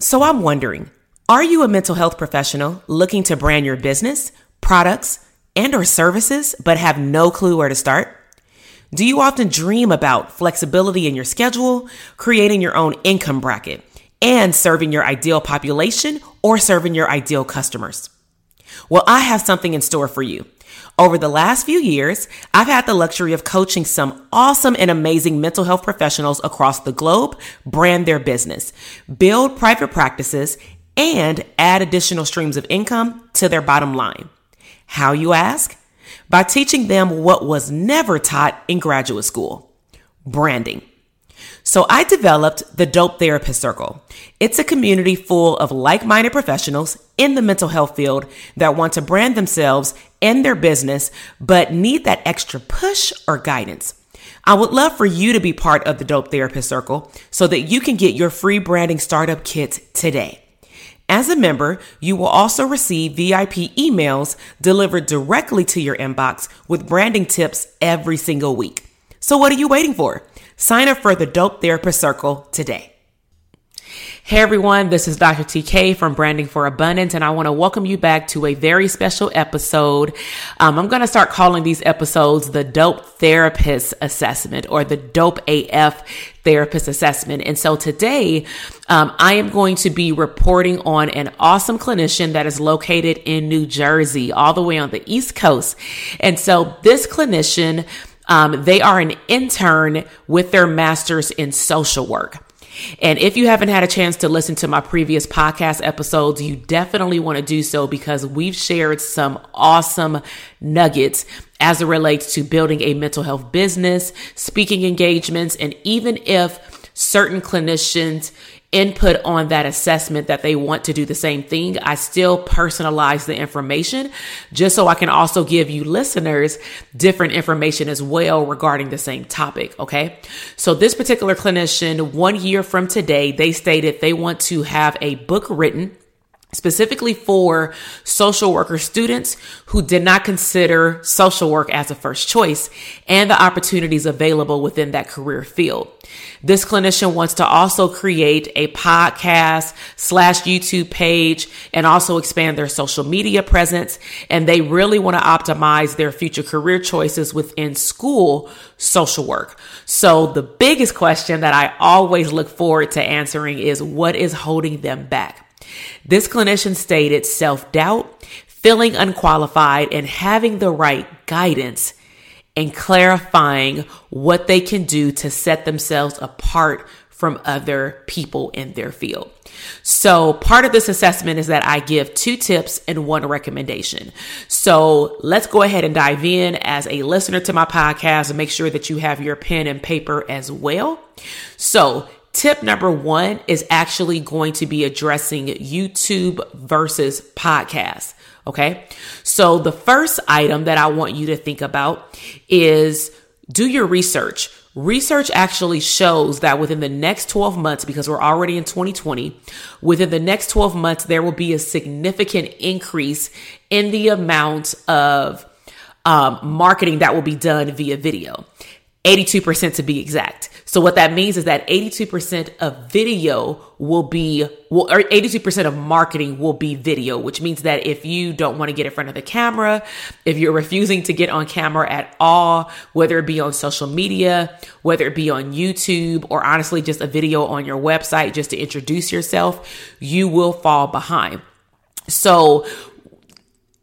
So I'm wondering, are you a mental health professional looking to brand your business, products, and or services but have no clue where to start? Do you often dream about flexibility in your schedule, creating your own income bracket, and serving your ideal population or serving your ideal customers? Well, I have something in store for you. Over the last few years, I've had the luxury of coaching some awesome and amazing mental health professionals across the globe brand their business, build private practices, and add additional streams of income to their bottom line. How, you ask? By teaching them what was never taught in graduate school branding. So I developed the Dope Therapist Circle. It's a community full of like minded professionals in the mental health field that want to brand themselves and their business, but need that extra push or guidance. I would love for you to be part of the Dope Therapist Circle so that you can get your free branding startup kit today. As a member, you will also receive VIP emails delivered directly to your inbox with branding tips every single week. So what are you waiting for? Sign up for the Dope Therapist Circle today. Hey everyone, this is Dr. TK from Branding for Abundance, and I want to welcome you back to a very special episode. Um, I'm going to start calling these episodes the Dope Therapist Assessment or the Dope AF Therapist Assessment. And so today, um, I am going to be reporting on an awesome clinician that is located in New Jersey, all the way on the East Coast. And so this clinician, um, they are an intern with their master's in social work. And if you haven't had a chance to listen to my previous podcast episodes, you definitely want to do so because we've shared some awesome nuggets as it relates to building a mental health business, speaking engagements, and even if certain clinicians input on that assessment that they want to do the same thing. I still personalize the information just so I can also give you listeners different information as well regarding the same topic. Okay. So this particular clinician, one year from today, they stated they want to have a book written specifically for social worker students who did not consider social work as a first choice and the opportunities available within that career field. This clinician wants to also create a podcast slash YouTube page and also expand their social media presence. And they really want to optimize their future career choices within school social work. So the biggest question that I always look forward to answering is what is holding them back? This clinician stated self doubt, feeling unqualified, and having the right guidance and clarifying what they can do to set themselves apart from other people in their field. So part of this assessment is that I give two tips and one recommendation. So let's go ahead and dive in as a listener to my podcast and make sure that you have your pen and paper as well. So Tip number one is actually going to be addressing YouTube versus podcast. Okay. So the first item that I want you to think about is do your research. Research actually shows that within the next 12 months, because we're already in 2020, within the next 12 months, there will be a significant increase in the amount of um, marketing that will be done via video. 82% to be exact. So what that means is that 82% of video will be, well, or 82% of marketing will be video, which means that if you don't want to get in front of the camera, if you're refusing to get on camera at all, whether it be on social media, whether it be on YouTube, or honestly just a video on your website just to introduce yourself, you will fall behind. So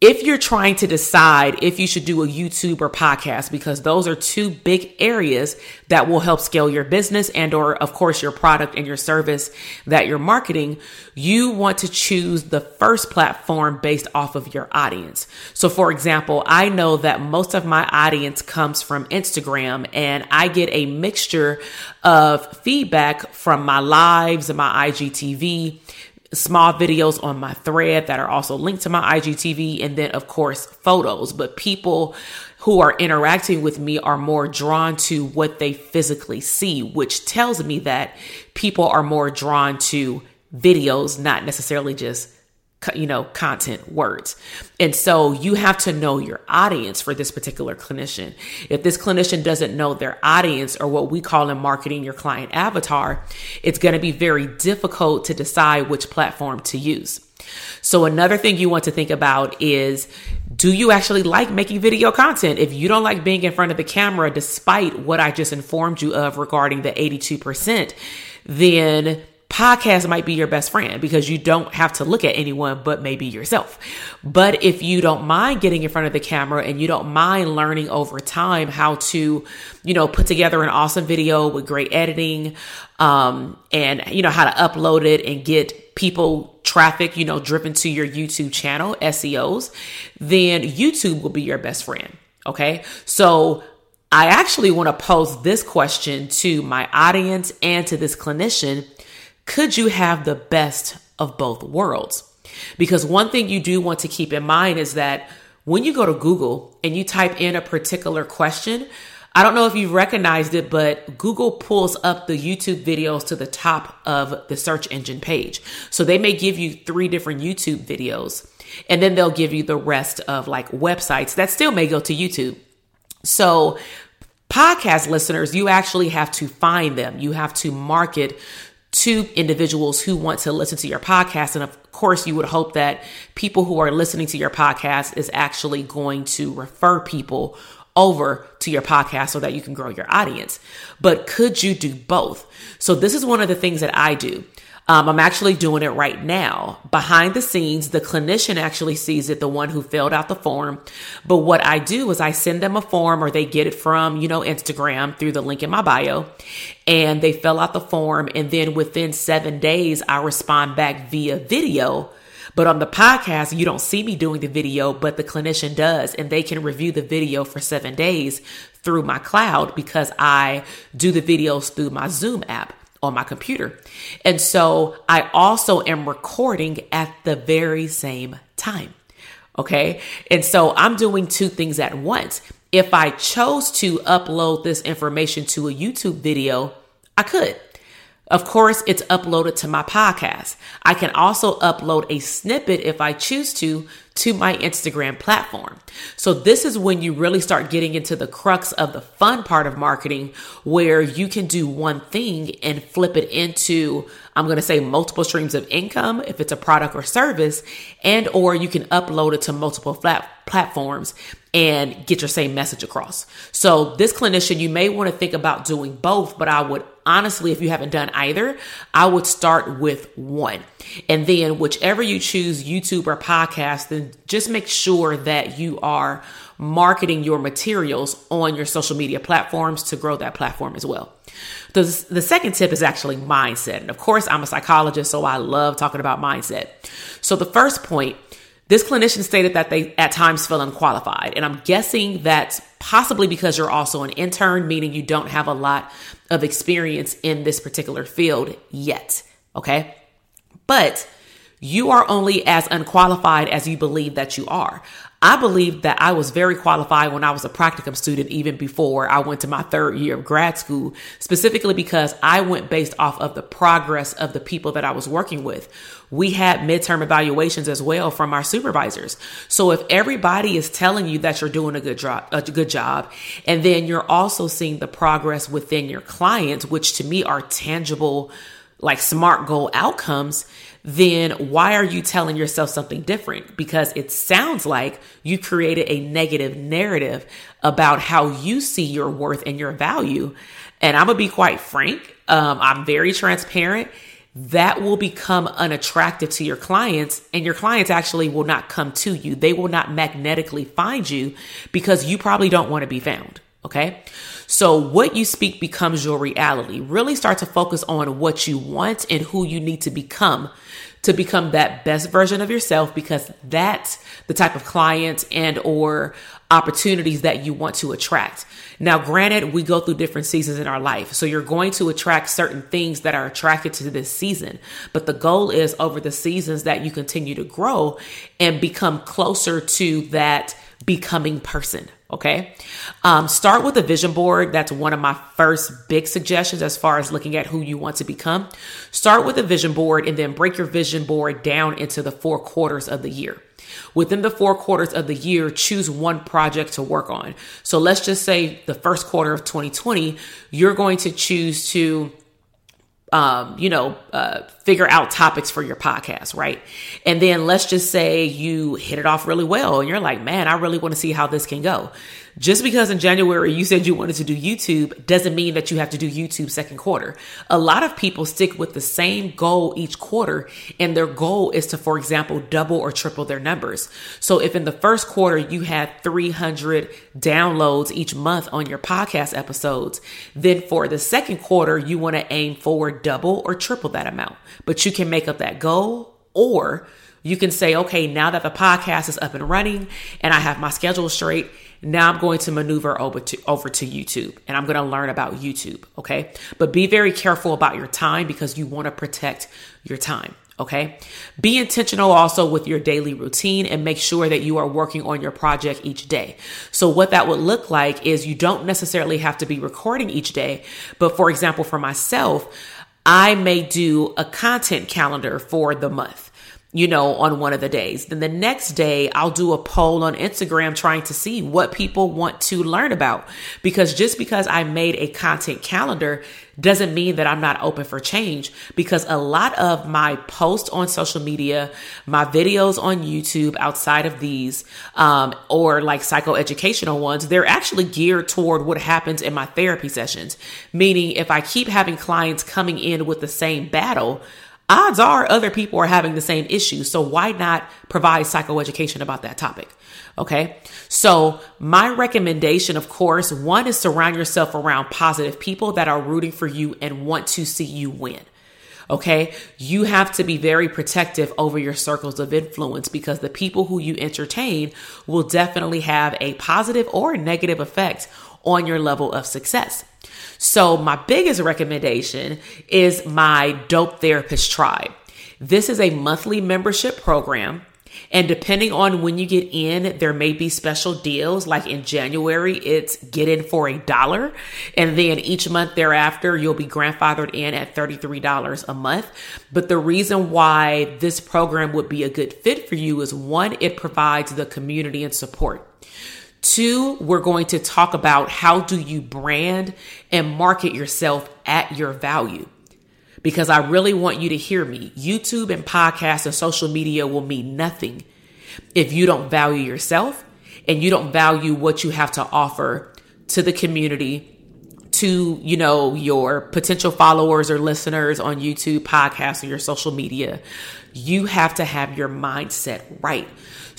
if you're trying to decide if you should do a YouTube or podcast, because those are two big areas that will help scale your business and or of course your product and your service that you're marketing, you want to choose the first platform based off of your audience. So for example, I know that most of my audience comes from Instagram and I get a mixture of feedback from my lives and my IGTV small videos on my thread that are also linked to my IGTV, and then, of course, photos. But people who are interacting with me are more drawn to what they physically see, which tells me that people are more drawn to videos, not necessarily just you know, content words. And so you have to know your audience for this particular clinician. If this clinician doesn't know their audience or what we call in marketing your client avatar, it's going to be very difficult to decide which platform to use. So another thing you want to think about is do you actually like making video content? If you don't like being in front of the camera, despite what I just informed you of regarding the 82%, then podcast might be your best friend because you don't have to look at anyone but maybe yourself. But if you don't mind getting in front of the camera and you don't mind learning over time how to, you know, put together an awesome video with great editing, um, and you know, how to upload it and get people traffic, you know, driven to your YouTube channel, SEOs, then YouTube will be your best friend. Okay. So I actually want to pose this question to my audience and to this clinician could you have the best of both worlds? Because one thing you do want to keep in mind is that when you go to Google and you type in a particular question, I don't know if you've recognized it, but Google pulls up the YouTube videos to the top of the search engine page. So they may give you three different YouTube videos and then they'll give you the rest of like websites that still may go to YouTube. So podcast listeners, you actually have to find them. You have to market to individuals who want to listen to your podcast. And of course, you would hope that people who are listening to your podcast is actually going to refer people over to your podcast so that you can grow your audience. But could you do both? So this is one of the things that I do. Um, I'm actually doing it right now. Behind the scenes, the clinician actually sees it, the one who filled out the form. But what I do is I send them a form or they get it from, you know, Instagram through the link in my bio and they fill out the form. And then within seven days, I respond back via video. But on the podcast, you don't see me doing the video, but the clinician does, and they can review the video for seven days through my cloud because I do the videos through my Zoom app on my computer. And so I also am recording at the very same time. Okay. And so I'm doing two things at once. If I chose to upload this information to a YouTube video, I could. Of course, it's uploaded to my podcast. I can also upload a snippet if I choose to to my Instagram platform. So this is when you really start getting into the crux of the fun part of marketing where you can do one thing and flip it into I'm going to say multiple streams of income if it's a product or service and or you can upload it to multiple flat platforms and get your same message across. So this clinician, you may want to think about doing both, but I would honestly, if you haven't done either, I would start with one. And then whichever you choose, YouTube or podcast, then just make sure that you are marketing your materials on your social media platforms to grow that platform as well. The, the second tip is actually mindset. And of course, I'm a psychologist, so I love talking about mindset. So the first point, this clinician stated that they at times feel unqualified. And I'm guessing that's possibly because you're also an intern, meaning you don't have a lot of experience in this particular field yet. Okay. But you are only as unqualified as you believe that you are. I believe that I was very qualified when I was a practicum student, even before I went to my third year of grad school, specifically because I went based off of the progress of the people that I was working with. We had midterm evaluations as well from our supervisors. So if everybody is telling you that you're doing a good job, a good job, and then you're also seeing the progress within your clients, which to me are tangible, like smart goal outcomes, then why are you telling yourself something different? Because it sounds like you created a negative narrative about how you see your worth and your value. And I'm going to be quite frank. Um, I'm very transparent. That will become unattractive to your clients, and your clients actually will not come to you. They will not magnetically find you because you probably don't want to be found. Okay. So what you speak becomes your reality. Really start to focus on what you want and who you need to become to become that best version of yourself because that's the type of clients and or opportunities that you want to attract. Now, granted, we go through different seasons in our life. So you're going to attract certain things that are attracted to this season. But the goal is over the seasons that you continue to grow and become closer to that becoming person. Okay. Um, start with a vision board. That's one of my first big suggestions as far as looking at who you want to become. Start with a vision board and then break your vision board down into the four quarters of the year. Within the four quarters of the year, choose one project to work on. So let's just say the first quarter of 2020, you're going to choose to um, you know, uh, figure out topics for your podcast, right? And then let's just say you hit it off really well and you're like, man, I really want to see how this can go. Just because in January you said you wanted to do YouTube doesn't mean that you have to do YouTube second quarter. A lot of people stick with the same goal each quarter and their goal is to, for example, double or triple their numbers. So if in the first quarter you had 300 downloads each month on your podcast episodes, then for the second quarter, you want to aim for double or triple that amount. But you can make up that goal or you can say, okay, now that the podcast is up and running and I have my schedule straight, now I'm going to maneuver over to over to YouTube and I'm going to learn about YouTube, okay? But be very careful about your time because you want to protect your time. Okay. Be intentional also with your daily routine and make sure that you are working on your project each day. So, what that would look like is you don't necessarily have to be recording each day. But for example, for myself, I may do a content calendar for the month you know, on one of the days. Then the next day, I'll do a poll on Instagram trying to see what people want to learn about. Because just because I made a content calendar doesn't mean that I'm not open for change. Because a lot of my posts on social media, my videos on YouTube outside of these, um, or like psychoeducational ones, they're actually geared toward what happens in my therapy sessions. Meaning, if I keep having clients coming in with the same battle, odds are other people are having the same issue. So why not provide psychoeducation about that topic? Okay. So my recommendation, of course, one is surround yourself around positive people that are rooting for you and want to see you win. Okay. You have to be very protective over your circles of influence because the people who you entertain will definitely have a positive or negative effect on your level of success. So, my biggest recommendation is my Dope Therapist Tribe. This is a monthly membership program. And depending on when you get in, there may be special deals. Like in January, it's get in for a dollar. And then each month thereafter, you'll be grandfathered in at $33 a month. But the reason why this program would be a good fit for you is one, it provides the community and support. Two, we're going to talk about how do you brand and market yourself at your value. Because I really want you to hear me. YouTube and podcasts and social media will mean nothing if you don't value yourself and you don't value what you have to offer to the community to, you know, your potential followers or listeners on YouTube, podcasts, or your social media, you have to have your mindset right.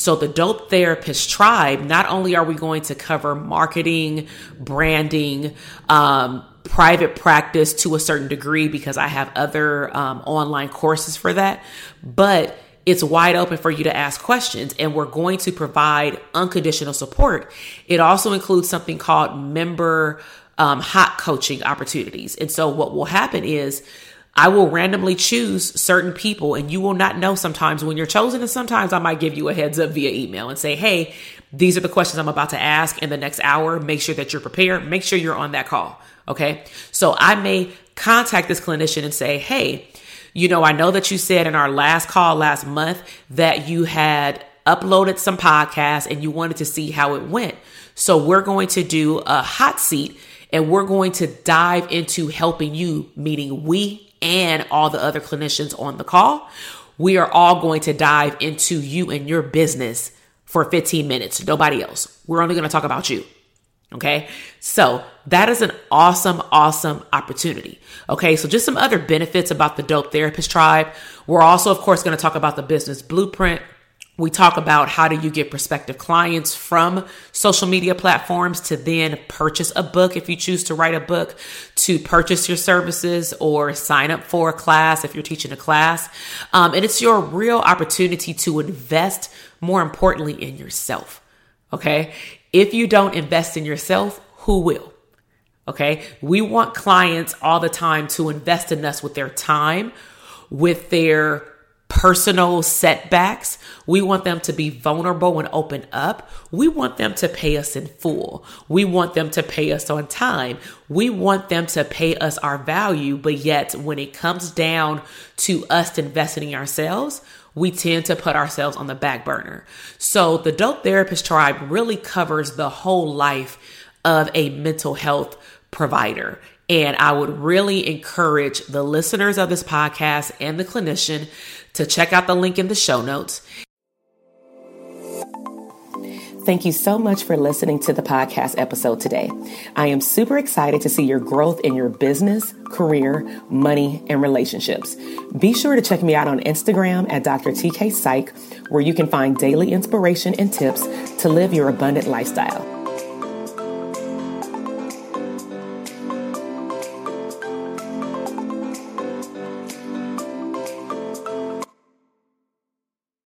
So, the Dope Therapist Tribe, not only are we going to cover marketing, branding, um, private practice to a certain degree because I have other um, online courses for that, but it's wide open for you to ask questions and we're going to provide unconditional support. It also includes something called member um, hot coaching opportunities. And so what will happen is I will randomly choose certain people and you will not know sometimes when you're chosen. And sometimes I might give you a heads up via email and say, Hey, these are the questions I'm about to ask in the next hour. Make sure that you're prepared. Make sure you're on that call. Okay. So I may contact this clinician and say, Hey, you know, I know that you said in our last call last month that you had uploaded some podcasts and you wanted to see how it went. So we're going to do a hot seat and we're going to dive into helping you, meaning we and all the other clinicians on the call. We are all going to dive into you and your business for 15 minutes. Nobody else. We're only going to talk about you. Okay. So that is an awesome, awesome opportunity. Okay. So just some other benefits about the Dope Therapist Tribe. We're also, of course, going to talk about the business blueprint. We talk about how do you get prospective clients from social media platforms to then purchase a book if you choose to write a book, to purchase your services or sign up for a class if you're teaching a class. Um, and it's your real opportunity to invest, more importantly, in yourself. Okay. If you don't invest in yourself, who will? Okay. We want clients all the time to invest in us with their time, with their personal setbacks. We want them to be vulnerable and open up. We want them to pay us in full. We want them to pay us on time. We want them to pay us our value. But yet, when it comes down to us investing in ourselves, we tend to put ourselves on the back burner. So the Dope Therapist Tribe really covers the whole life of a mental health provider. And I would really encourage the listeners of this podcast and the clinician to check out the link in the show notes. Thank you so much for listening to the podcast episode today. I am super excited to see your growth in your business, career, money, and relationships. Be sure to check me out on Instagram at Dr. TK Psych, where you can find daily inspiration and tips to live your abundant lifestyle.